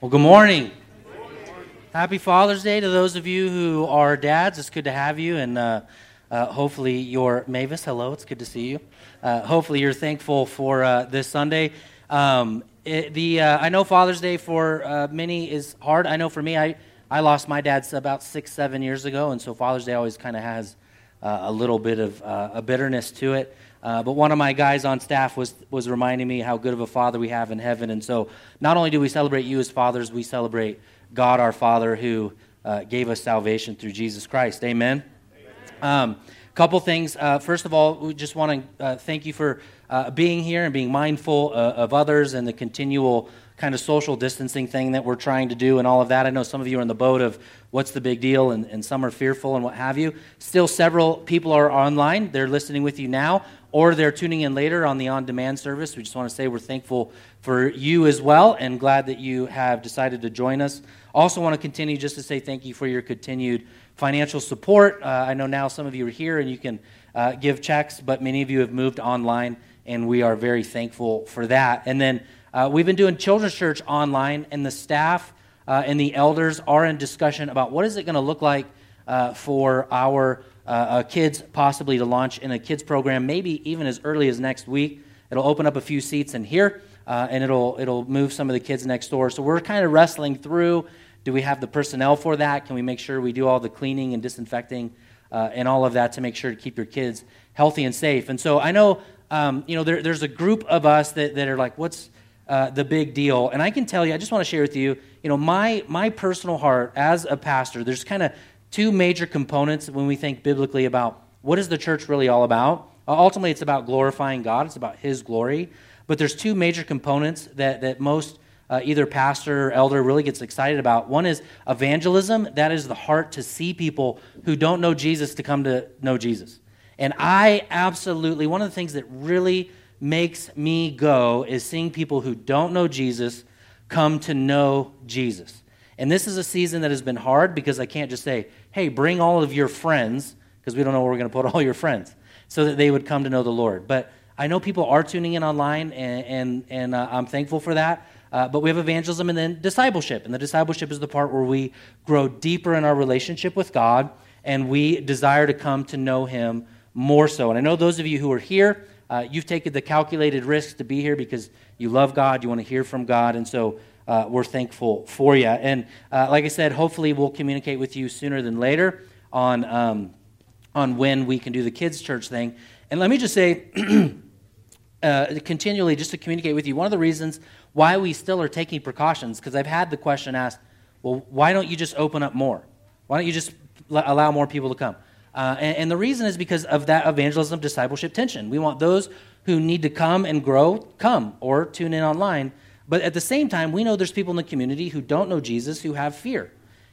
Well, good morning. Happy Father's Day to those of you who are dads. It's good to have you, and uh, uh, hopefully you're Mavis. Hello, it's good to see you. Uh, hopefully you're thankful for uh, this Sunday. Um, it, the uh, I know Father's Day for uh, many is hard. I know for me, I I lost my dad about six seven years ago, and so Father's Day always kind of has a little bit of a bitterness to it. Uh, but one of my guys on staff was, was reminding me how good of a father we have in heaven. And so not only do we celebrate you as fathers, we celebrate God our Father who uh, gave us salvation through Jesus Christ. Amen. A um, couple things. Uh, first of all, we just want to uh, thank you for uh, being here and being mindful uh, of others and the continual kind of social distancing thing that we're trying to do and all of that. I know some of you are in the boat of what's the big deal and, and some are fearful and what have you. Still, several people are online. They're listening with you now or they're tuning in later on the on demand service. We just want to say we're thankful for you as well and glad that you have decided to join us. Also, want to continue just to say thank you for your continued financial support. Uh, I know now some of you are here and you can uh, give checks, but many of you have moved online, and we are very thankful for that. And then uh, we've been doing children's church online, and the staff uh, and the elders are in discussion about what is it going to look like uh, for our uh, kids possibly to launch in a kids program, maybe even as early as next week. It'll open up a few seats in here, uh, and it'll it'll move some of the kids next door. So we're kind of wrestling through: do we have the personnel for that? Can we make sure we do all the cleaning and disinfecting uh, and all of that to make sure to keep your kids healthy and safe? And so I know um, you know there, there's a group of us that, that are like, what's uh, the big deal? And I can tell you, I just want to share with you, you know, my my personal heart as a pastor. There's kind of two major components when we think biblically about what is the church really all about. Uh, ultimately, it's about glorifying God, it's about His glory. But there's two major components that, that most uh, either pastor or elder really gets excited about. One is evangelism, that is the heart to see people who don't know Jesus to come to know Jesus. And I absolutely, one of the things that really makes me go is seeing people who don't know Jesus come to know Jesus. And this is a season that has been hard because I can't just say, hey, bring all of your friends, because we don't know where we're going to put all your friends, so that they would come to know the Lord. But I know people are tuning in online, and, and, and uh, I'm thankful for that. Uh, but we have evangelism and then discipleship. And the discipleship is the part where we grow deeper in our relationship with God and we desire to come to know Him more so. And I know those of you who are here, uh, you've taken the calculated risk to be here because you love God, you want to hear from God. And so uh, we're thankful for you. And uh, like I said, hopefully we'll communicate with you sooner than later on, um, on when we can do the kids' church thing. And let me just say, uh, continually, just to communicate with you, one of the reasons why we still are taking precautions, because I've had the question asked, well, why don't you just open up more? Why don't you just allow more people to come? Uh, and, and, the reason is because of that evangelism discipleship tension. We want those who need to come and grow, come, or tune in online. But at the same time, we know there's people in the community who don't know Jesus who have fear.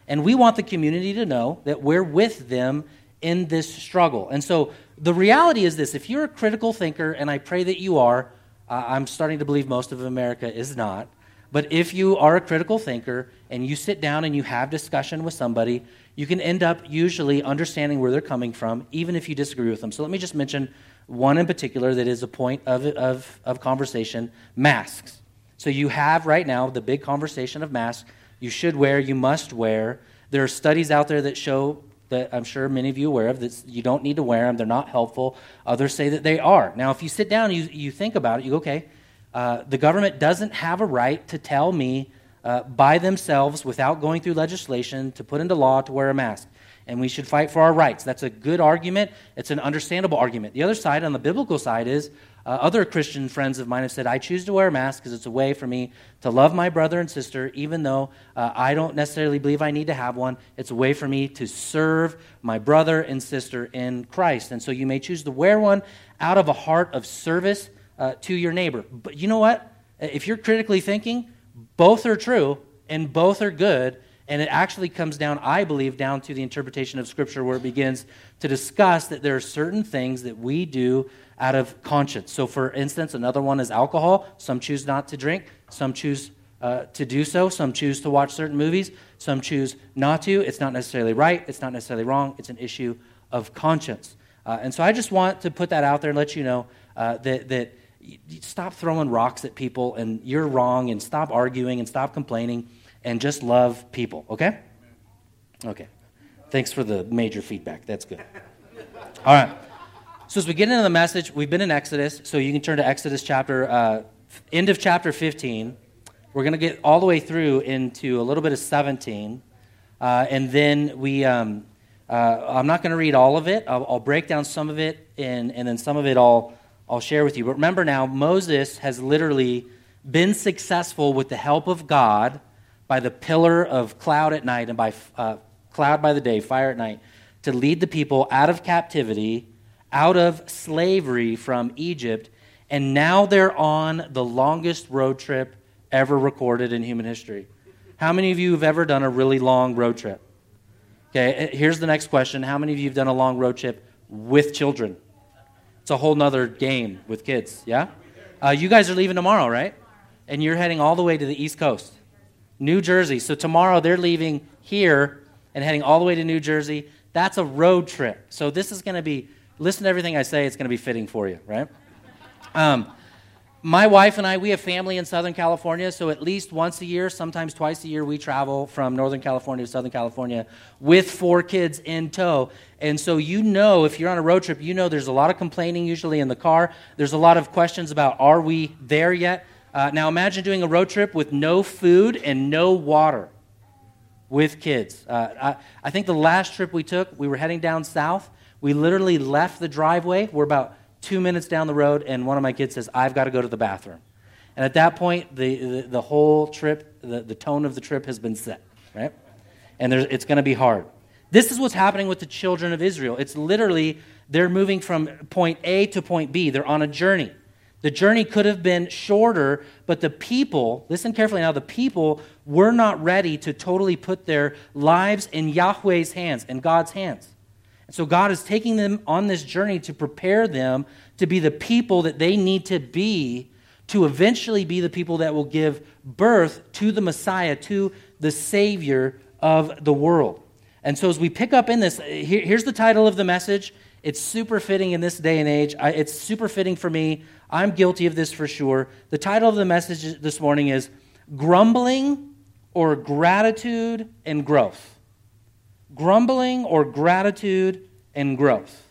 And we want the community to know that we're with them in this struggle. And so the reality is this if you're a critical thinker, and I pray that you are, uh, I'm starting to believe most of America is not. But if you are a critical thinker and you sit down and you have discussion with somebody, you can end up usually understanding where they're coming from, even if you disagree with them. So let me just mention one in particular that is a point of, of, of conversation masks. So you have right now the big conversation of masks. You should wear, you must wear. There are studies out there that show that I'm sure many of you are aware of that you don't need to wear them. They're not helpful. Others say that they are. Now, if you sit down and you, you think about it, you go, okay, uh, the government doesn't have a right to tell me uh, by themselves without going through legislation to put into law to wear a mask. And we should fight for our rights. That's a good argument. It's an understandable argument. The other side, on the biblical side, is uh, other Christian friends of mine have said, I choose to wear a mask because it's a way for me to love my brother and sister, even though uh, I don't necessarily believe I need to have one. It's a way for me to serve my brother and sister in Christ. And so you may choose to wear one out of a heart of service uh, to your neighbor. But you know what? If you're critically thinking, both are true and both are good. And it actually comes down, I believe, down to the interpretation of Scripture where it begins to discuss that there are certain things that we do out of conscience. So, for instance, another one is alcohol. Some choose not to drink, some choose uh, to do so, some choose to watch certain movies, some choose not to. It's not necessarily right, it's not necessarily wrong, it's an issue of conscience. Uh, and so, I just want to put that out there and let you know uh, that. that stop throwing rocks at people and you're wrong and stop arguing and stop complaining and just love people, okay? Okay. Thanks for the major feedback. That's good. All right. So as we get into the message, we've been in Exodus, so you can turn to Exodus chapter, uh, end of chapter 15. We're going to get all the way through into a little bit of 17. Uh, and then we, um, uh, I'm not going to read all of it. I'll, I'll, break down some of it, and, and then some of it I'll, I'll share with you. But remember now, Moses has literally been successful with the help of God by the pillar of cloud at night and by uh, cloud by the day, fire at night, to lead the people out of captivity, out of slavery from Egypt. And now they're on the longest road trip ever recorded in human history. How many of you have ever done a really long road trip? Okay, here's the next question How many of you have done a long road trip with children? It's a whole nother game with kids, yeah? Uh, you guys are leaving tomorrow, right? And you're heading all the way to the East Coast, New Jersey. So tomorrow they're leaving here and heading all the way to New Jersey. That's a road trip. So this is going to be, listen to everything I say, it's going to be fitting for you, right? Um, my wife and I, we have family in Southern California, so at least once a year, sometimes twice a year, we travel from Northern California to Southern California with four kids in tow. And so you know, if you're on a road trip, you know there's a lot of complaining usually in the car. There's a lot of questions about, are we there yet? Uh, now imagine doing a road trip with no food and no water with kids. Uh, I, I think the last trip we took, we were heading down south. We literally left the driveway. We're about two minutes down the road, and one of my kids says, I've got to go to the bathroom. And at that point, the, the, the whole trip, the, the tone of the trip has been set, right? And it's going to be hard. This is what's happening with the children of Israel. It's literally, they're moving from point A to point B. They're on a journey. The journey could have been shorter, but the people, listen carefully now, the people were not ready to totally put their lives in Yahweh's hands, in God's hands. And so God is taking them on this journey to prepare them to be the people that they need to be to eventually be the people that will give birth to the Messiah, to the Savior of the world. And so as we pick up in this, here, here's the title of the message. It's super fitting in this day and age. I, it's super fitting for me. I'm guilty of this for sure. The title of the message this morning is Grumbling or Gratitude and Growth grumbling or gratitude and growth.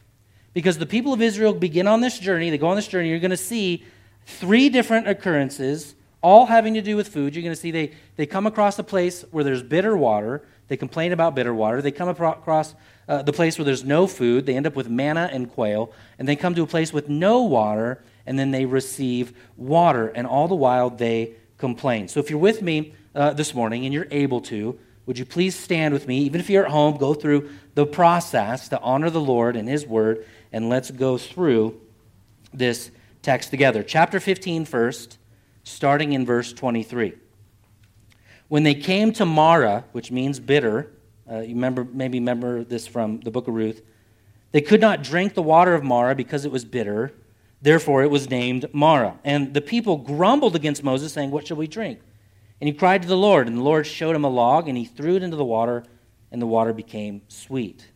Because the people of Israel begin on this journey, they go on this journey, you're going to see three different occurrences, all having to do with food. You're going to see they, they come across a place where there's bitter water. They complain about bitter water. They come across uh, the place where there's no food. They end up with manna and quail. And they come to a place with no water, and then they receive water. And all the while, they complain. So if you're with me uh, this morning and you're able to, would you please stand with me? Even if you're at home, go through the process to honor the Lord and His Word, and let's go through this text together. Chapter 15, first, starting in verse 23. When they came to Marah, which means bitter, uh, you remember, maybe remember this from the book of Ruth, they could not drink the water of Marah because it was bitter. Therefore, it was named Marah. And the people grumbled against Moses, saying, What shall we drink? And he cried to the Lord, and the Lord showed him a log, and he threw it into the water, and the water became sweet.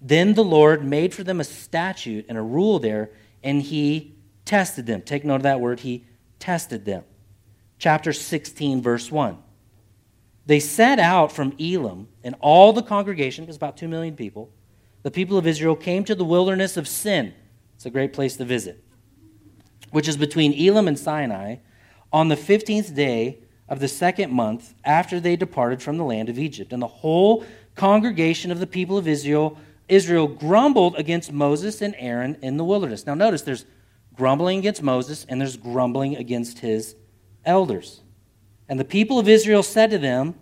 Then the Lord made for them a statute and a rule there, and he tested them. Take note of that word, he tested them. Chapter 16, verse 1. They set out from Elim, and all the congregation, because about 2 million people, the people of Israel came to the wilderness of Sin. It's a great place to visit, which is between Elim and Sinai, on the 15th day of the second month after they departed from the land of Egypt. And the whole congregation of the people of Israel, Israel grumbled against Moses and Aaron in the wilderness. Now notice there's grumbling against Moses and there's grumbling against his elders. And the people of Israel said to them,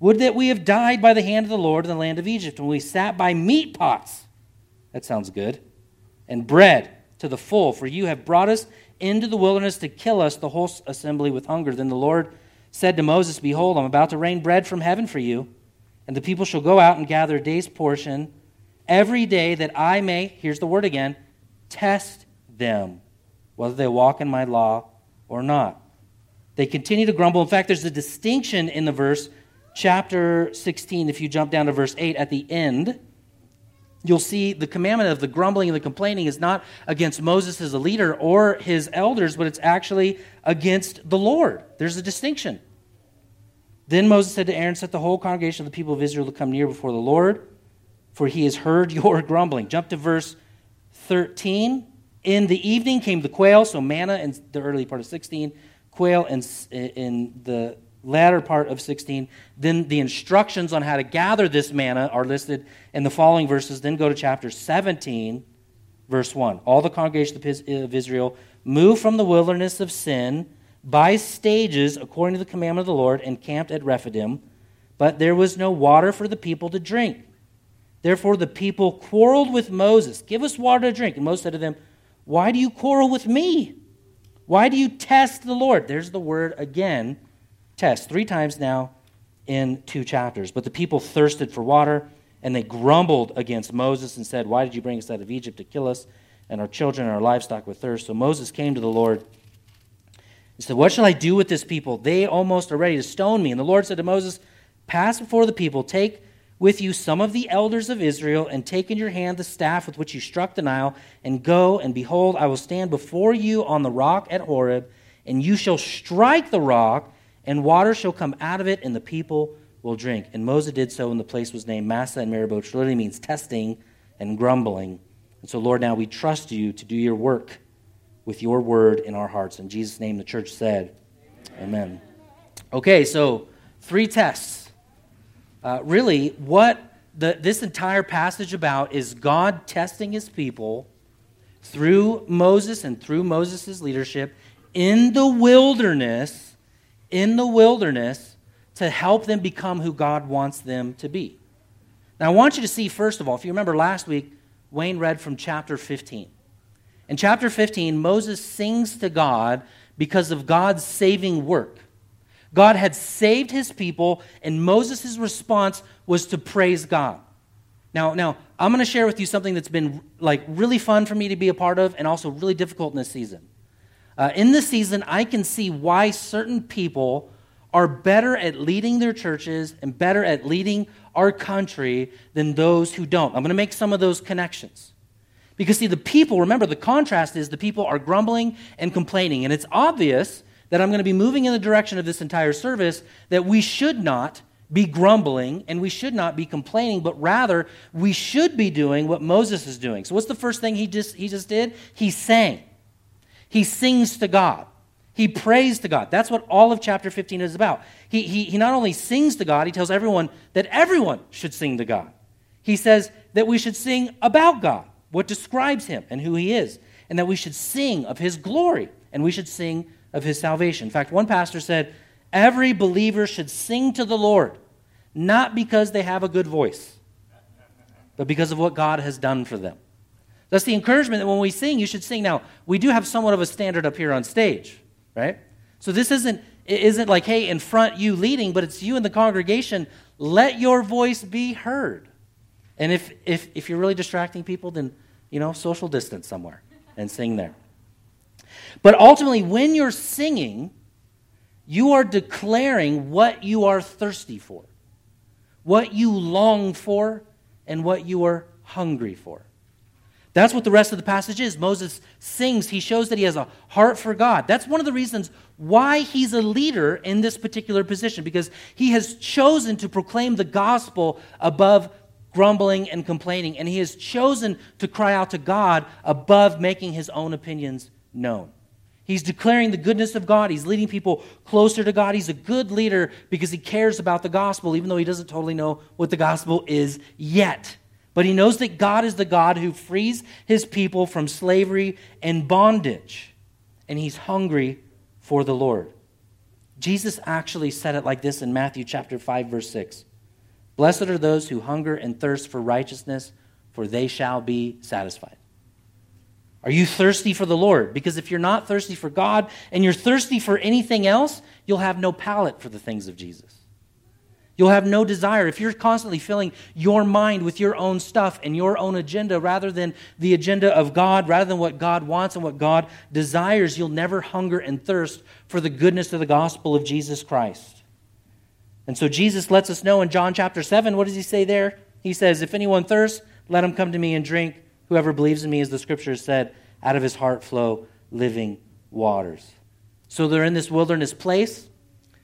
Would that we have died by the hand of the Lord in the land of Egypt when we sat by meat pots. That sounds good. And bread to the full, for you have brought us into the wilderness to kill us, the whole assembly, with hunger. Then the Lord said to Moses, Behold, I'm about to rain bread from heaven for you, and the people shall go out and gather a day's portion every day that I may, here's the word again, test them, whether they walk in my law or not. They continue to grumble. In fact, there's a distinction in the verse, chapter 16, if you jump down to verse 8 at the end you'll see the commandment of the grumbling and the complaining is not against Moses as a leader or his elders, but it's actually against the Lord. There's a distinction. Then Moses said to Aaron, Set the whole congregation of the people of Israel to come near before the Lord, for he has heard your grumbling. Jump to verse 13. In the evening came the quail, so manna in the early part of 16, quail in, in the latter part of 16. Then the instructions on how to gather this manna are listed in the following verses. Then go to chapter 17, verse 1. All the congregation of Israel moved from the wilderness of sin by stages according to the commandment of the Lord and camped at Rephidim, but there was no water for the people to drink. Therefore the people quarreled with Moses, Give us water to drink. And Moses said to them, Why do you quarrel with me? Why do you test the Lord? There's the word again, test, three times now in two chapters. But the people thirsted for water, and they grumbled against Moses and said, Why did you bring us out of Egypt to kill us and our children and our livestock with thirst? So Moses came to the Lord and said, What shall I do with this people? They almost are ready to stone me. And the Lord said to Moses, Pass before the people, take with you some of the elders of Israel, and take in your hand the staff with which you struck the Nile, and go, and behold, I will stand before you on the rock at Horeb, and you shall strike the rock, and water shall come out of it, and the people will drink. And Moses did so, and the place was named Massah and Meribah, which literally means testing and grumbling. And so, Lord, now we trust you to do your work with your word in our hearts. In Jesus' name, the church said, Amen. Amen. Okay, so three tests. Uh, really, what the, this entire passage about is God testing his people through Moses and through Moses' leadership in the wilderness, in the wilderness, to help them become who God wants them to be. Now, I want you to see, first of all, if you remember last week, Wayne read from chapter 15. In chapter 15, Moses sings to God because of God's saving work. God had saved his people, and Moses' response was to praise God. Now, now I'm going to share with you something that's been like really fun for me to be a part of and also really difficult in this season. Uh, in this season, I can see why certain people are better at leading their churches and better at leading our country than those who don't. I'm going to make some of those connections. Because, see, the people, remember, the contrast is the people are grumbling and complaining. And it's obvious that I'm going to be moving in the direction of this entire service that we should not be grumbling and we should not be complaining, but rather we should be doing what Moses is doing. So, what's the first thing he just, he just did? He sang. He sings to God. He prays to God. That's what all of chapter 15 is about. He, he, he not only sings to God, he tells everyone that everyone should sing to God. He says that we should sing about God what describes him and who he is, and that we should sing of his glory and we should sing of his salvation. In fact, one pastor said, Every believer should sing to the Lord, not because they have a good voice, but because of what God has done for them. That's the encouragement that when we sing, you should sing. Now, we do have somewhat of a standard up here on stage, right? So this isn't, isn't like, hey, in front, you leading, but it's you in the congregation. Let your voice be heard. And if, if, if you're really distracting people, then you know, social distance somewhere and sing there. But ultimately, when you're singing, you are declaring what you are thirsty for, what you long for, and what you are hungry for. That's what the rest of the passage is. Moses sings, he shows that he has a heart for God. That's one of the reasons why he's a leader in this particular position, because he has chosen to proclaim the gospel above grumbling and complaining, and he has chosen to cry out to God above making his own opinions known. He's declaring the goodness of God. He's leading people closer to God. He's a good leader because he cares about the gospel, even though he doesn't totally know what the gospel is yet. But he knows that God is the God who frees his people from slavery and bondage, and he's hungry for the Lord. Jesus actually said it like this in Matthew chapter 5 verse 6. Blessed are those who hunger and thirst for righteousness, for they shall be satisfied. Are you thirsty for the Lord? Because if you're not thirsty for God and you're thirsty for anything else, you'll have no palate for the things of Jesus. You'll have no desire. If you're constantly filling your mind with your own stuff and your own agenda rather than the agenda of God, rather than what God wants and what God desires, you'll never hunger and thirst for the goodness of the gospel of Jesus Christ. And so Jesus lets us know in John chapter 7, what does he say there? He says, If anyone thirsts, let him come to me and drink. Whoever believes in me, as the scriptures said, out of his heart flow living waters. So they're in this wilderness place.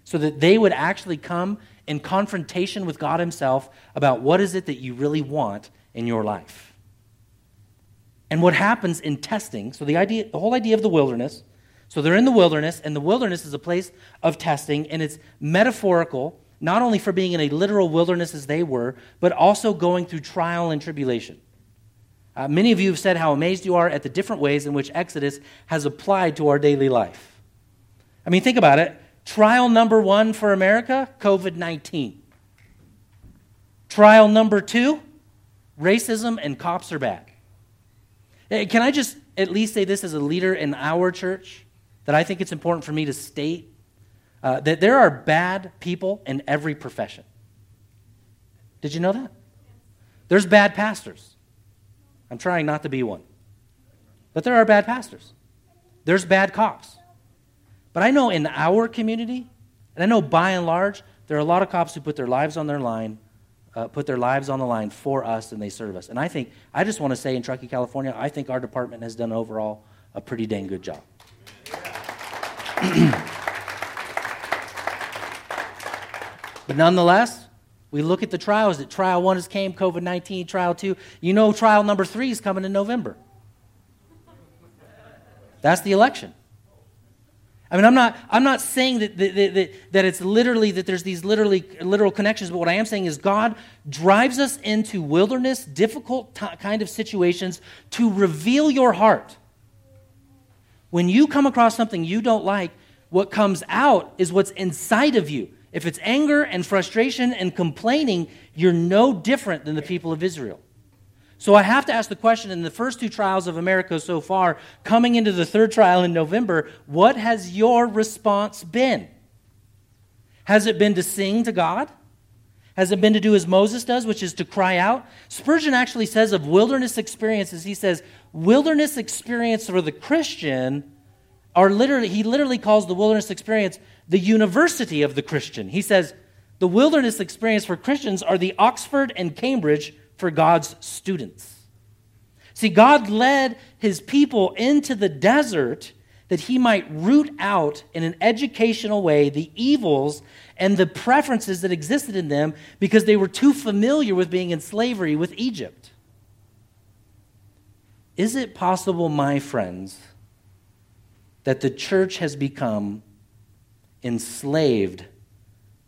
so that they would actually come in confrontation with God Himself about what is it that you really want in your life. And what happens in testing, so the idea, the whole idea of the wilderness, so they're in the wilderness, and the wilderness is a place of testing, and it's metaphorical, not only for being in a literal wilderness as they were, but also going through trial and tribulation. Uh, many of you have said how amazed you are at the different ways in which Exodus has applied to our daily life. I mean, think about it. Trial number one for America COVID 19. Trial number two racism and cops are bad. Eh, can I just at least say this as a leader in our church? That I think it's important for me to state uh, that there are bad people in every profession. Did you know that? There's bad pastors. I'm trying not to be one. But there are bad pastors. There's bad cops. But I know in our community, and I know by and large, there are a lot of cops who put their lives on their line, uh, put their lives on the line for us, and they serve us. And I think, I just want to say in Truckee, California, I think our department has done overall a pretty dang good job. but nonetheless, we look at the trials that trial one has came, COVID 19, trial two. You know, trial number three is coming in November. That's the election. I mean, I'm not, I'm not saying that, that, that, that it's literally, that there's these literally, literal connections, but what I am saying is God drives us into wilderness, difficult t- kind of situations to reveal your heart. When you come across something you don't like, what comes out is what's inside of you. If it's anger and frustration and complaining, you're no different than the people of Israel. So I have to ask the question in the first two trials of America so far, coming into the third trial in November, what has your response been? Has it been to sing to God? Has it been to do as Moses does, which is to cry out? Spurgeon actually says of wilderness experiences, he says, wilderness experience for the Christian are literally, he literally calls the wilderness experience the university of the Christian. He says, the wilderness experience for Christians are the Oxford and Cambridge for God's students. See, God led his people into the desert that he might root out in an educational way the evils and the preferences that existed in them because they were too familiar with being in slavery with Egypt. Is it possible, my friends, that the church has become enslaved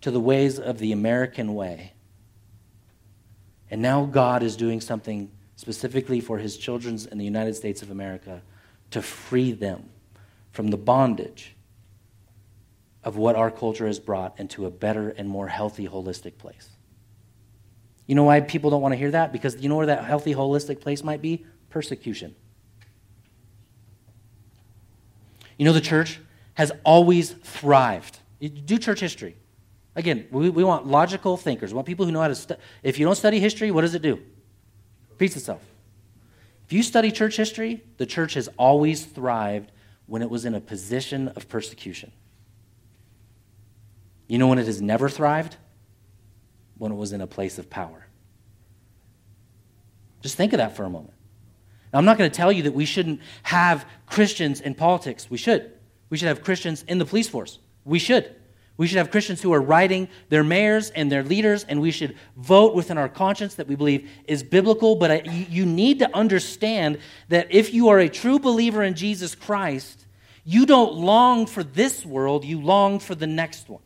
to the ways of the American way? And now God is doing something specifically for his children in the United States of America to free them from the bondage of what our culture has brought into a better and more healthy, holistic place. You know why people don't want to hear that? Because you know where that healthy, holistic place might be? Persecution. You know, the church has always thrived. Do church history. Again, we, we want logical thinkers. We want people who know how to study. If you don't study history, what does it do? Repeats itself. If you study church history, the church has always thrived when it was in a position of persecution. You know when it has never thrived? When it was in a place of power. Just think of that for a moment. Now, I'm not going to tell you that we shouldn't have Christians in politics. We should. We should have Christians in the police force. We should. We should have Christians who are writing their mayors and their leaders, and we should vote within our conscience that we believe is biblical. But I, you need to understand that if you are a true believer in Jesus Christ, you don't long for this world, you long for the next one.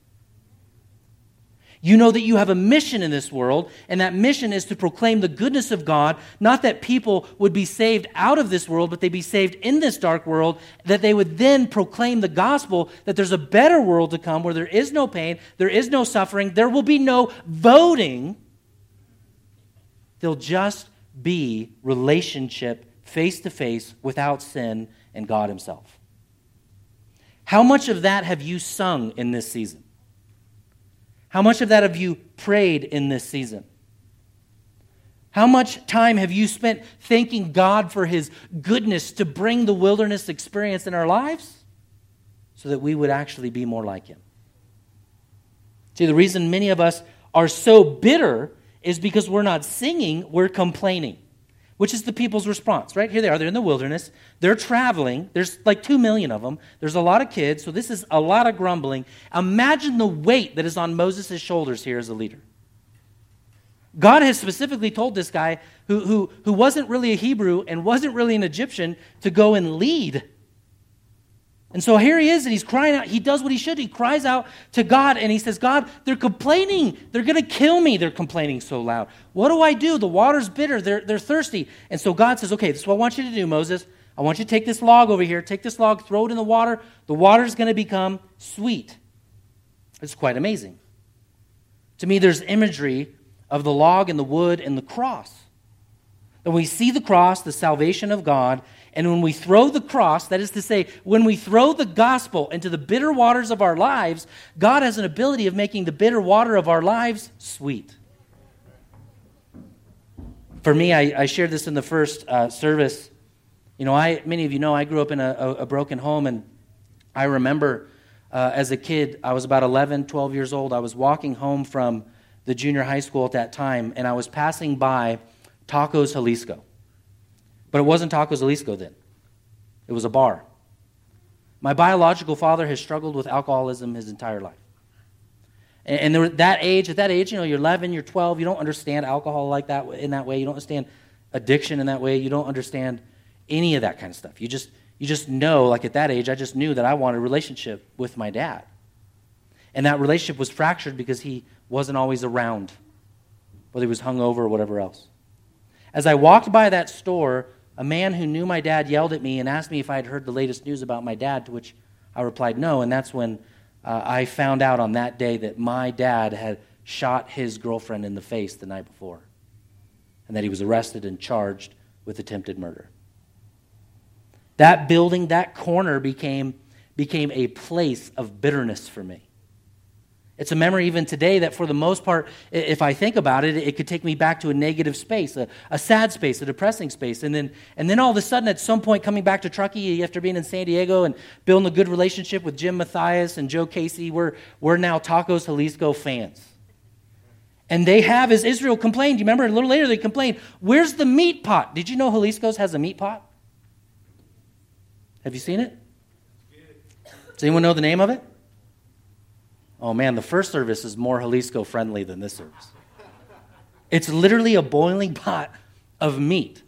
You know that you have a mission in this world, and that mission is to proclaim the goodness of God, not that people would be saved out of this world, but they be saved in this dark world, that they would then proclaim the gospel that there's a better world to come where there is no pain, there is no suffering, there will be no voting. There'll just be relationship face to face without sin and God Himself. How much of that have you sung in this season? How much of that have you prayed in this season? How much time have you spent thanking God for His goodness to bring the wilderness experience in our lives so that we would actually be more like Him? See, the reason many of us are so bitter is because we're not singing, we're complaining. Which is the people's response, right? Here they are, they're in the wilderness, they're traveling, there's like two million of them, there's a lot of kids, so this is a lot of grumbling. Imagine the weight that is on Moses' shoulders here as a leader. God has specifically told this guy, who, who, who wasn't really a Hebrew and wasn't really an Egyptian, to go and lead. And so here he is, and he's crying out. He does what he should. He cries out to God, and he says, God, they're complaining. They're going to kill me. They're complaining so loud. What do I do? The water's bitter. They're, they're thirsty. And so God says, Okay, this is what I want you to do, Moses. I want you to take this log over here, take this log, throw it in the water. The water's going to become sweet. It's quite amazing. To me, there's imagery of the log and the wood and the cross. And we see the cross, the salvation of God, and when we throw the cross, that is to say, when we throw the gospel into the bitter waters of our lives, God has an ability of making the bitter water of our lives sweet. For me, I, I shared this in the first uh, service. You know, I, many of you know I grew up in a, a, a broken home, and I remember uh, as a kid, I was about 11, 12 years old. I was walking home from the junior high school at that time, and I was passing by Tacos Jalisco. But it wasn't Tacos Jalisco then, it was a bar. My biological father has struggled with alcoholism his entire life. And, and that age, at that age, you know, you're 11, you're 12, you don't understand alcohol like that in that way. You don't understand addiction in that way. You don't understand any of that kind of stuff. You just, you just know, like at that age, I just knew that I wanted a relationship with my dad. And that relationship was fractured because he wasn't always around, whether he was hungover or whatever else. As I walked by that store, a man who knew my dad yelled at me and asked me if I had heard the latest news about my dad, to which I replied no. And that's when uh, I found out on that day that my dad had shot his girlfriend in the face the night before and that he was arrested and charged with attempted murder. That building, that corner became, became a place of bitterness for me. It's a memory even today that, for the most part, if I think about it, it could take me back to a negative space, a, a, sad space, a depressing space. And then, and then all of a sudden, at some point, coming back to Truckee after being in San Diego and building a good relationship with Jim Matthias and Joe Casey, we're, we're now Tacos Jalisco fans. And they have, as Israel complained, you remember a little later they complained, where's the meat pot? Did you know Jalisco's has a meat pot? Have you seen it? Does anyone know the name of it? Oh man, the first service is more Jalisco friendly than this service. It's literally a boiling pot of meat.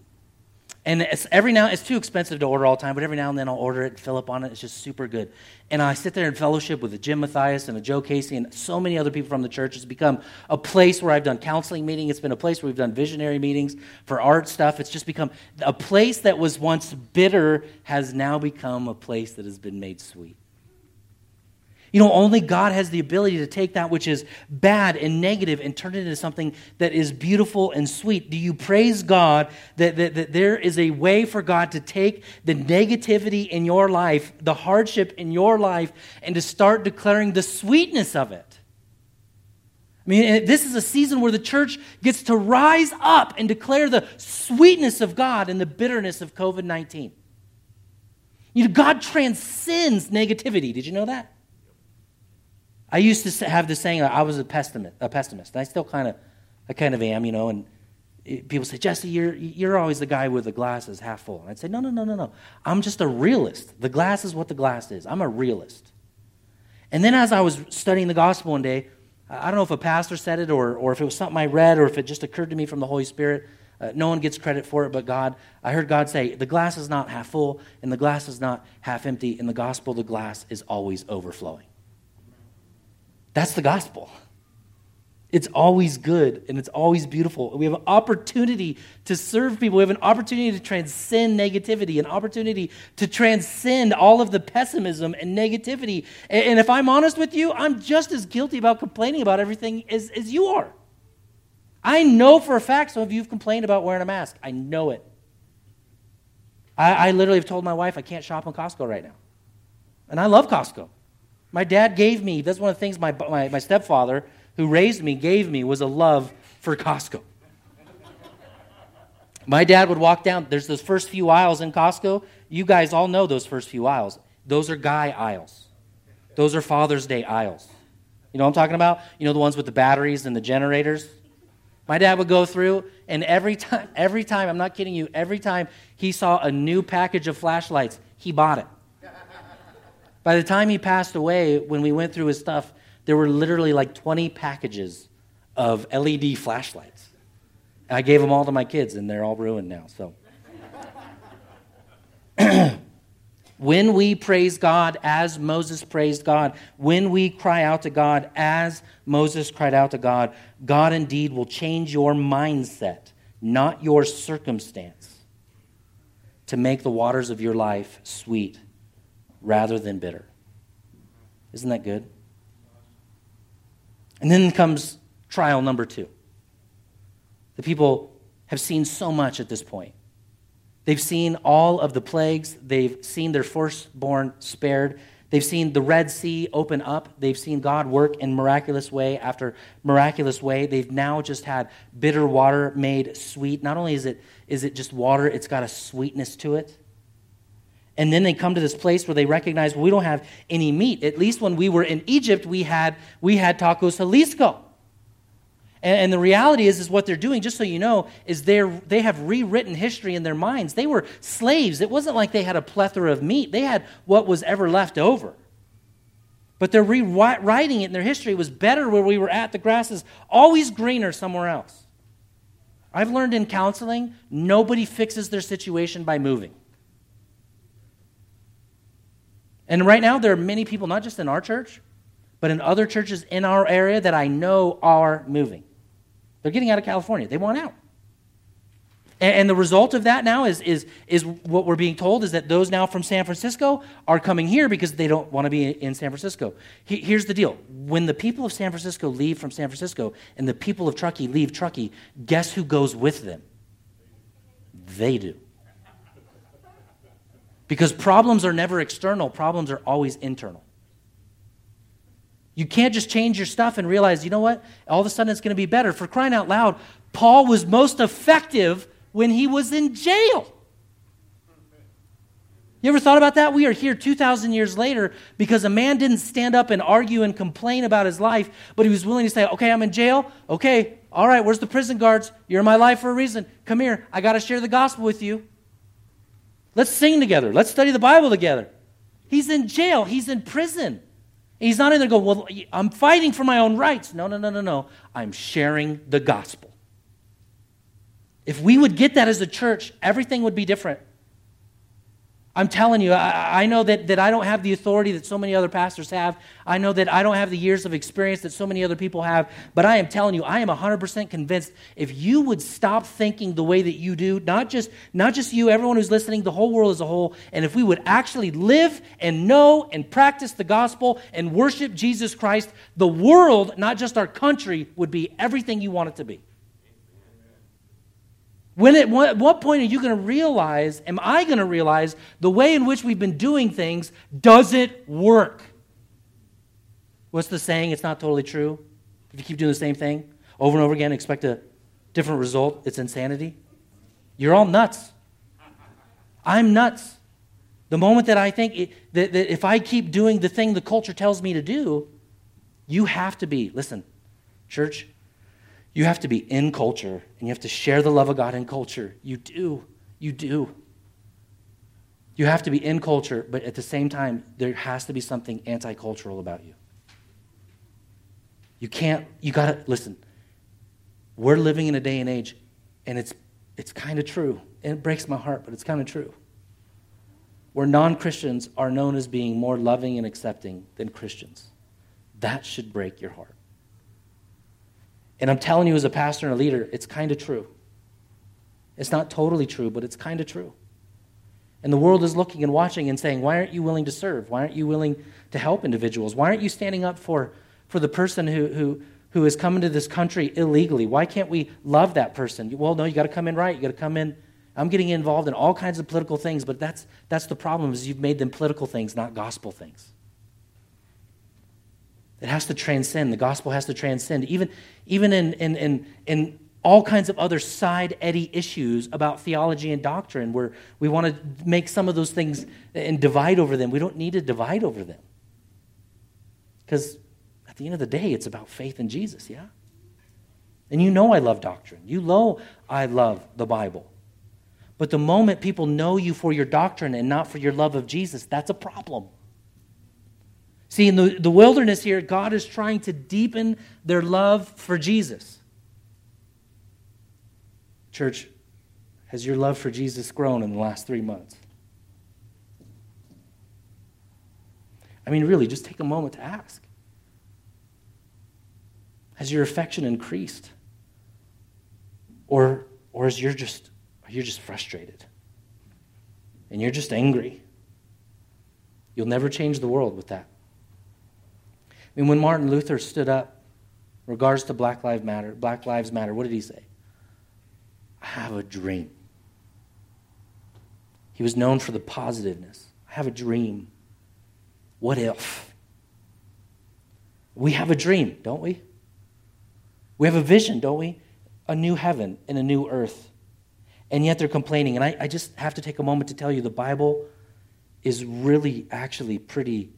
And it's every now it's too expensive to order all the time, but every now and then I'll order it, and fill up on it. It's just super good. And I sit there in fellowship with a Jim Matthias and a Joe Casey and so many other people from the church. It's become a place where I've done counseling meetings. It's been a place where we've done visionary meetings for art stuff. It's just become a place that was once bitter has now become a place that has been made sweet. You know, only God has the ability to take that which is bad and negative and turn it into something that is beautiful and sweet. Do you praise God that, that, that there is a way for God to take the negativity in your life, the hardship in your life, and to start declaring the sweetness of it? I mean, this is a season where the church gets to rise up and declare the sweetness of God in the bitterness of COVID 19. You know, God transcends negativity. Did you know that? I used to have this saying I was a pessimist, a pessimist. I still kind of, I kind of am, you know. And people say, Jesse, you're you're always the guy with the glasses half full. And I'd say, no, no, no, no, no. I'm just a realist. The glass is what the glass is. I'm a realist. And then as I was studying the gospel one day, I don't know if a pastor said it or or if it was something I read or if it just occurred to me from the Holy Spirit. Uh, no one gets credit for it but God. I heard God say, the glass is not half full and the glass is not half empty. In the gospel, the glass is always overflowing. That's the gospel. It's always good and it's always beautiful. We have an opportunity to serve people. We have an opportunity to transcend negativity, an opportunity to transcend all of the pessimism and negativity. And if I'm honest with you, I'm just as guilty about complaining about everything as, as you are. I know for a fact some of you have complained about wearing a mask. I know it. I, I literally have told my wife I can't shop in Costco right now. And I love Costco. My dad gave me, that's one of the things my, my, my stepfather, who raised me, gave me was a love for Costco. My dad would walk down, there's those first few aisles in Costco. You guys all know those first few aisles. Those are guy aisles, those are Father's Day aisles. You know what I'm talking about? You know the ones with the batteries and the generators? My dad would go through, and every time, every time, I'm not kidding you, every time he saw a new package of flashlights, he bought it. By the time he passed away, when we went through his stuff, there were literally like 20 packages of LED flashlights. I gave them all to my kids, and they're all ruined now. So, when we praise God as Moses praised God, when we cry out to God as Moses cried out to God, God indeed will change your mindset, not your circumstance, to make the waters of your life sweet rather than bitter. Isn't that good? And then comes trial number two. The people have seen so much at this point. They've seen all of the plagues, they've seen their firstborn spared. They've seen the Red Sea open up. They've seen God work in miraculous way after miraculous way. They've now just had bitter water made sweet. Not only is it, is it just water, it's got a sweetness to it. And then they come to this place where they recognize well, we don't have any meat. At least when we were in Egypt, we had, we had tacos Jalisco. And, and the reality is, is what they're doing, just so you know, is they're, they have rewritten history in their minds. They were slaves. It wasn't like they had a plethora of meat. They had what was ever left over. But they're rewriting it in their history. It was better where we were at. The grass is always greener somewhere else. I've learned in counseling, nobody fixes their situation by moving. And right now, there are many people, not just in our church, but in other churches in our area that I know are moving. They're getting out of California. They want out. And, the result of that now is, is, is what we're being told is that those now from San Francisco are coming here because they don't want to be in San Francisco. here's the deal when the people of San Francisco leave from San Francisco and the people of Truckee leave Truckee, guess who goes with them? They do. Because problems are never external, problems are always internal. You can't just change your stuff and realize, you know what? All of a sudden it's going to be better. For crying out loud, Paul was most effective when he was in jail. You ever thought about that? We are here 2,000 years later because a man didn't stand up and argue and complain about his life, but he was willing to say, okay, I'm in jail. Okay, all right, where's the prison guards? You're in my life for a reason. Come here. I got to share the gospel with you. Let's sing together. Let's study the Bible together. He's in jail, he's in prison. He's not in there going, Well, I'm fighting for my own rights. No, no, no, no, no. I'm sharing the gospel. If we would get that as a church, everything would be different. I'm telling you, I, I, know that, that I don't have the authority that so many other pastors have. I know that I don't have the years of experience that so many other people have. But I am telling you, I am 100% convinced if you would stop thinking the way that you do, not just, not just you, everyone who's listening, the whole world as a whole, and if we would actually live and know and practice the gospel and worship Jesus Christ, the world, not just our country, would be everything you want it to be. When at what, point are you going to realize, am I going to realize, the way in which we've been doing things doesn't work? What's the saying? It's not totally true. If you keep doing the same thing over and over again, expect a different result, it's insanity. You're all nuts. I'm nuts. The moment that I think it, that, that if I keep doing the thing the culture tells me to do, you have to be, listen, church, you have to be in culture and you have to share the love of God in culture. You do. You do. You have to be in culture, but at the same time, there has to be something anti cultural about you. You can't, you gotta, listen, we're living in a day and age, and it's, it's kind of true. It breaks my heart, but it's kind of true. Where non Christians are known as being more loving and accepting than Christians. That should break your heart. And I'm telling you, as a pastor and a leader, it's kind of true. It's not totally true, but it's kind of true. And the world is looking and watching and saying, Why aren't you willing to serve? Why aren't you willing to help individuals? Why aren't you standing up for, for the person who, who, who has come into this country illegally? Why can't we love that person? Well, no, you got to come in right. You got to come in. I'm getting involved in all kinds of political things, but that's, that's the problem is you've made them political things, not gospel things. It has to transcend. The gospel has to transcend. Even, even in, in, in, in all kinds of other side eddy issues about theology and doctrine where we want to make some of those things and divide over them. We don't need to divide over them. Because at the end of the day, it's about faith in Jesus, yeah? And you know I love doctrine. You know I love the Bible. But the moment people know you for your doctrine and not for your love of Jesus, that's a problem. See, in the, the wilderness here, God is trying to deepen their love for Jesus. Church, has your love for Jesus grown in the last three months? I mean, really, just take a moment to ask. Has your affection increased? Or, or is you're just, you're just frustrated? And you're just angry? You'll never change the world with that. I mean, when Martin Luther stood up in regards to Black Lives Matter, Black Lives Matter, what did he say? I have a dream. He was known for the positiveness. I have a dream. What if? We have a dream, don't we? We have a vision, don't we? A new heaven and a new earth. And yet they're complaining. And I, I just have to take a moment to tell you the Bible is really actually pretty,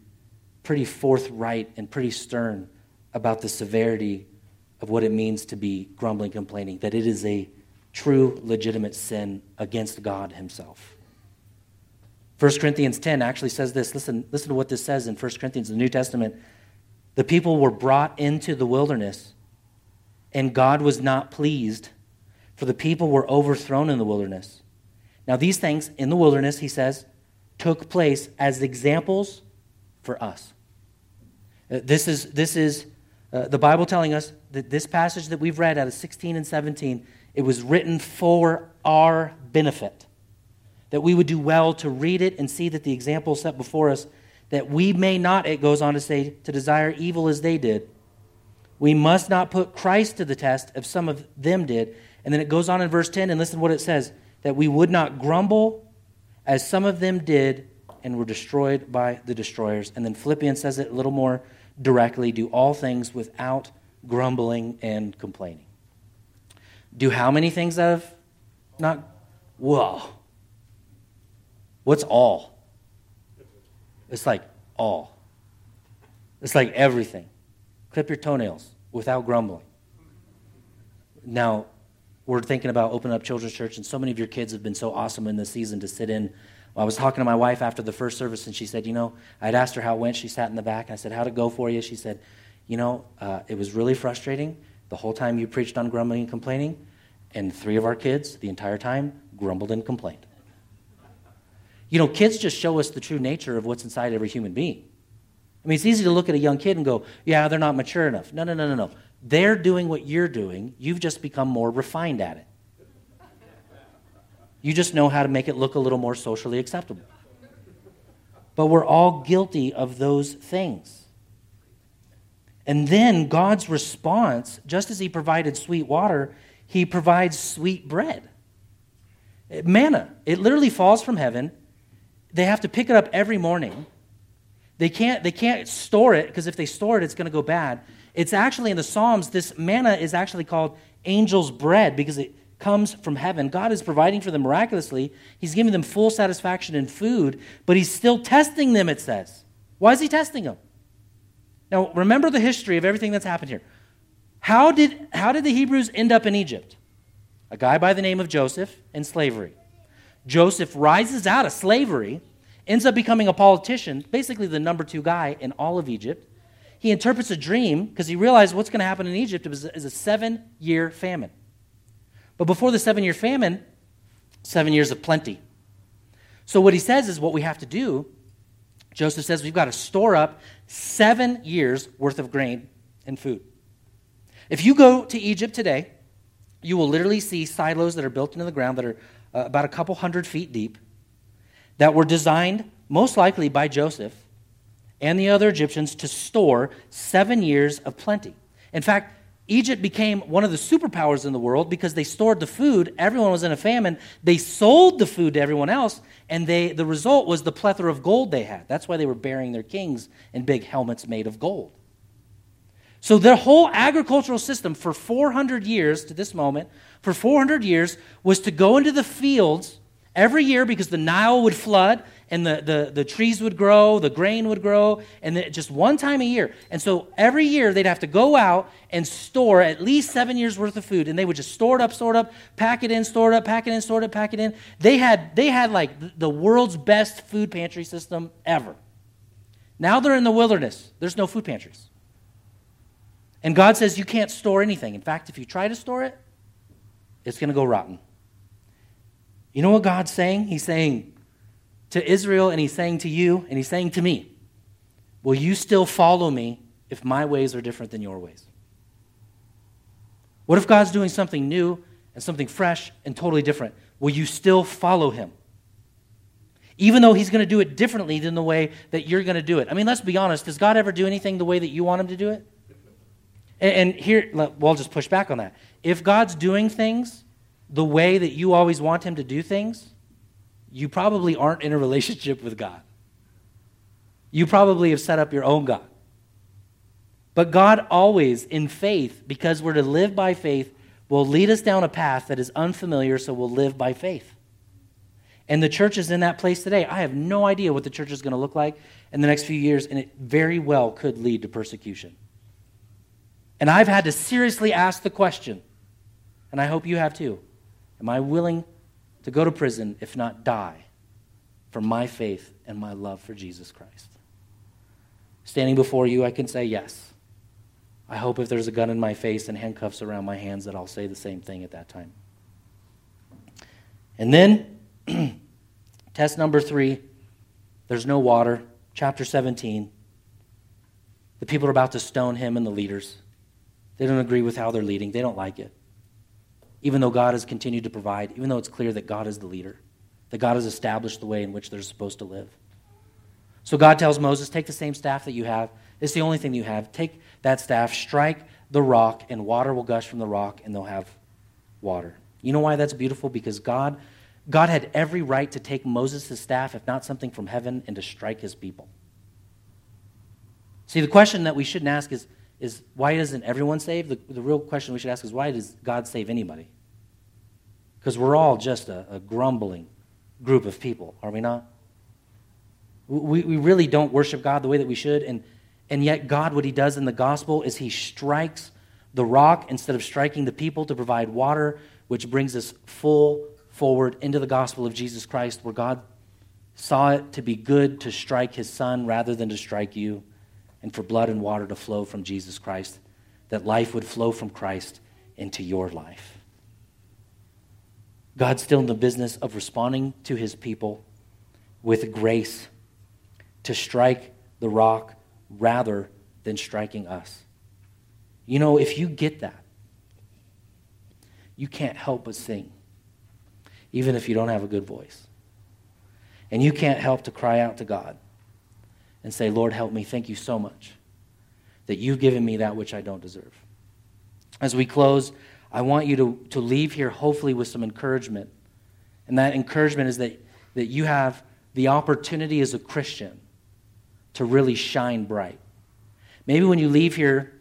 pretty forthright and pretty stern about the severity of what it means to be grumbling, complaining, that it is a true, legitimate sin against God Himself. 1 Corinthians 10 actually says this. Listen, listen to what this says in 1 Corinthians, the New Testament. The people were brought into the wilderness, and God was not pleased, for the people were overthrown in the wilderness. Now, these things in the wilderness, he says, took place as examples for us. Uh, this is, this is uh, the Bible telling us that this passage that we've read out of 16 and 17, it was written for our benefit that we would do well to read it and see that the example set before us, that we may not, it goes on to say, to desire evil as they did. We must not put Christ to the test if some of them did. And then it goes on in verse 10, and listen to what it says that we would not grumble as some of them did and were destroyed by the destroyers. And then Philippians says it a little more directly do all things without grumbling and complaining. Do how many things have not? Whoa. What's all? It's like all. It's like everything. Clip your toenails without grumbling. Now, we're thinking about opening up children's church, and so many of your kids have been so awesome in this season to sit in. I was talking to my wife after the first service, and she said, You know, I'd asked her how it went. She sat in the back, and I said, How'd it go for you? She said, You know, uh, it was really frustrating the whole time you preached on grumbling and complaining, and three of our kids, the entire time, grumbled and complained. You know, kids just show us the true nature of what's inside every human being. I mean, it's easy to look at a young kid and go, yeah, they're not mature enough. No, no, no, no, no. They're doing what you're doing. You've just become more refined at it. You just know how to make it look a little more socially acceptable. But we're all guilty of those things. And then God's response, just as He provided sweet water, He provides sweet bread. Manna, it literally falls from heaven they have to pick it up every morning. They can't, they can't store it because if they store it, it's going to go bad. It's actually in the Psalms, this manna is actually called angel's bread because it comes from heaven. God is providing for them miraculously. He's giving them full satisfaction in food, but He's still testing them, it says. Why is He testing them? Now, remember the history of everything that's happened here. How did, how did the Hebrews end up in Egypt? A guy by the name of Joseph in slavery. Joseph rises out of slavery, ends up becoming a politician, basically the number two guy in all of Egypt. He interprets a dream because he realized what's going to happen in Egypt is a seven year famine. But before the seven year famine, seven years of plenty. So what he says is what we have to do. Joseph says we've got to store up seven years worth of grain and food. If you go to Egypt today, you will literally see silos that are built into the ground that are uh, about a couple hundred feet deep, that were designed most likely by Joseph and the other Egyptians to store seven years of plenty. In fact, Egypt became one of the superpowers in the world because they stored the food. Everyone was in a famine. They sold the food to everyone else, and they, the result was the plethora of gold they had. That's why they were burying their kings in big helmets made of gold. So their whole agricultural system for 400 years to this moment for 400 years was to go into the fields every year because the Nile would flood and the, the, the trees would grow, the grain would grow, and just one time a year. And so every year they'd have to go out and store at least seven years worth of food. And they would just store it up, store it up, pack it in, store it up, pack it in, store it up, pack it in. They had, they had like the world's best food pantry system ever. Now they're in the wilderness, there's no food pantries. And God says you can't store anything. In fact, if you try to store it, it's going to go rotten. You know what God's saying? He's saying, to Israel and he's saying to you and he's saying to me, Will you still follow me if my ways are different than your ways? What if God's doing something new and something fresh and totally different? Will you still follow him? Even though he's going to do it differently than the way that you're going to do it. I mean, let's be honest. Does God ever do anything the way that you want him to do it? And, here, well, just push back on that. If God's doing things the way that you always want him to do things, you probably aren't in a relationship with God. You probably have set up your own God. But God always, in faith, because we're to live by faith, will lead us down a path that is unfamiliar, so we'll live by faith. And the church is in that place today. I have no idea what the church is going to look like in the next few years, and it very well could lead to persecution. And I've had to seriously ask the question, and I hope you have too Am I willing to go to prison, if not die, for my faith and my love for Jesus Christ. Standing before you, I can say yes. I hope if there's a gun in my face and handcuffs around my hands that I'll say the same thing at that time. And then, test number three there's no water. Chapter 17. The people are about to stone him and the leaders. They don't agree with how they're leading, they don't like it even though God has continued to provide, even though it's clear that God is the leader, that God has established the way in which they're supposed to live. So God tells Moses, Take the same staff that you have. It's the only thing you have. Take that staff, strike the rock, and water will gush from the rock, and they'll have water. You know why that's beautiful? Because God, God had every right to take Moses' staff, if not something from heaven, and to strike his people. See, the question that we shouldn't ask is is why isn't everyone saved? The, the real question we should ask is why does God save anybody? Because we're all just a, a, grumbling group of people, are we not? We, we really don't worship God the way that we should, and, and yet God, what he does in the gospel is he strikes the rock instead of striking the people to provide water, which brings us full forward into the gospel of Jesus Christ, where God saw it to be good to strike his son rather than to strike you and for blood and water to flow from Jesus Christ, that life would flow from Christ into your life. God's still in the business of responding to his people with grace to strike the rock rather than striking us. You know, if you get that, you can't help but sing, even if you don't have a good voice. And you can't help to cry out to God and say, Lord, help me. Thank you so much that you've given me that which I don't deserve. As we close, I want you to, to leave here hopefully with some encouragement. And that encouragement is that, that you have the opportunity as a Christian to really shine bright. Maybe when you leave here,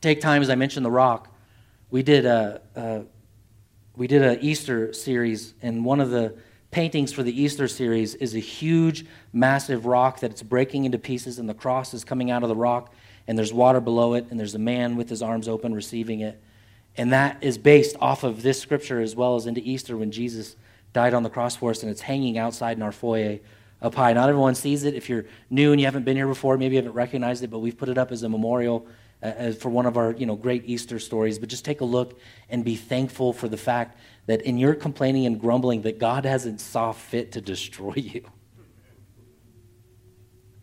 take time, as I mentioned, the rock. We did a, a we did an Easter series, and one of the paintings for the Easter series is a huge, massive rock that it's breaking into pieces, and the cross is coming out of the rock, and there's water below it, and there's a man with his arms open receiving it. And that is based off of this scripture as well as into Easter when Jesus died on the cross for us, and it's hanging outside in our foyer up high. Not everyone sees it. If you're new and you haven't been here before, maybe you haven't recognized it, but we've put it up as a memorial uh, for one of our you know, great Easter stories. But just take a look and be thankful for the fact that in your complaining and grumbling that God hasn't saw fit to destroy you.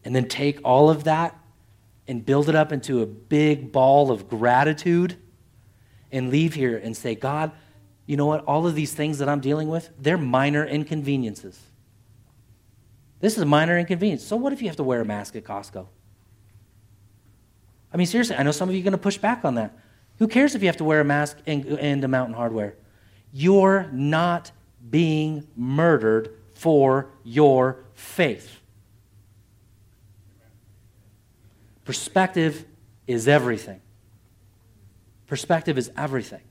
And then take all of that and build it up into a big ball of gratitude and leave here and say, God, you know what? All of these things that I'm dealing with, they're minor inconveniences. This is a minor inconvenience. So what if you have to wear a mask at Costco? I mean, seriously, I know some of you are going to push back on that. Who cares if you have to wear a mask and a mountain hardware? You're not being murdered for your faith. Perspective is everything. Perspective is everything.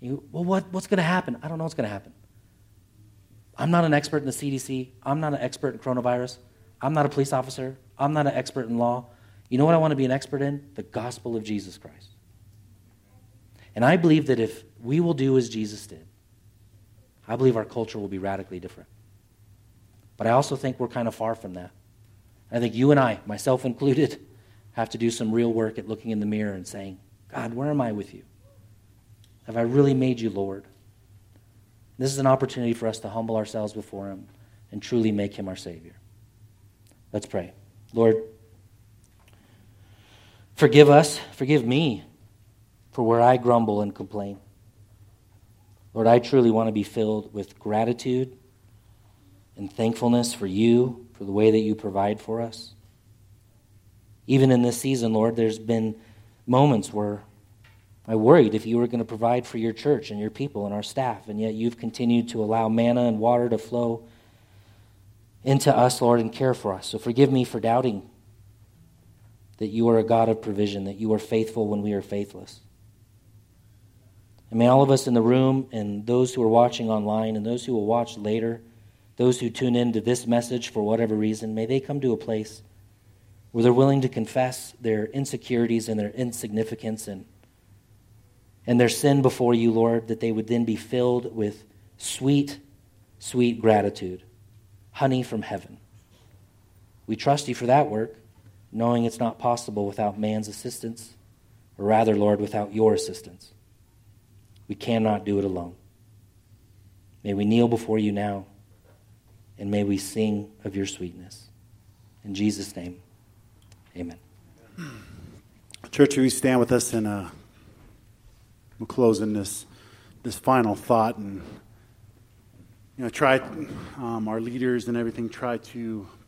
You, well, what, what's going to happen? I don't know what's going to happen. I'm not an expert in the CDC. I'm not an expert in coronavirus. I'm not a police officer. I'm not an expert in law. You know what I want to be an expert in? The gospel of Jesus Christ. And I believe that if we will do as Jesus did, I believe our culture will be radically different. But I also think we're kind of far from that. I think you and I, myself included, have to do some real work at looking in the mirror and saying, God, where am I with you? Have I really made you Lord? This is an opportunity for us to humble ourselves before Him and truly make Him our Savior. Let's pray. Lord, forgive us, forgive me for where I grumble and complain. Lord, I truly want to be filled with gratitude and thankfulness for you, for the way that you provide for us. Even in this season, Lord, there's been moments where I worried if you were going to provide for your church and your people and our staff, and yet you've continued to allow manna and water to flow into us, Lord, and care for us. So forgive me for doubting that you are a God of provision, that you are faithful when we are faithless. And may all of us in the room and those who are watching online and those who will watch later, those who tune in to this message for whatever reason, may they come to a place where they're willing to confess their insecurities and their insignificance and, and their sin before you, Lord, that they would then be filled with sweet, sweet gratitude, honey from heaven. We trust you for that work, knowing it's not possible without man's assistance, or rather, Lord, without your assistance. We cannot do it alone. May we kneel before you now, and may we sing of your sweetness. In Jesus' name, amen. Church, will you stand with us in a. we'll close in this, this final thought and you know, try um, our leaders and everything try to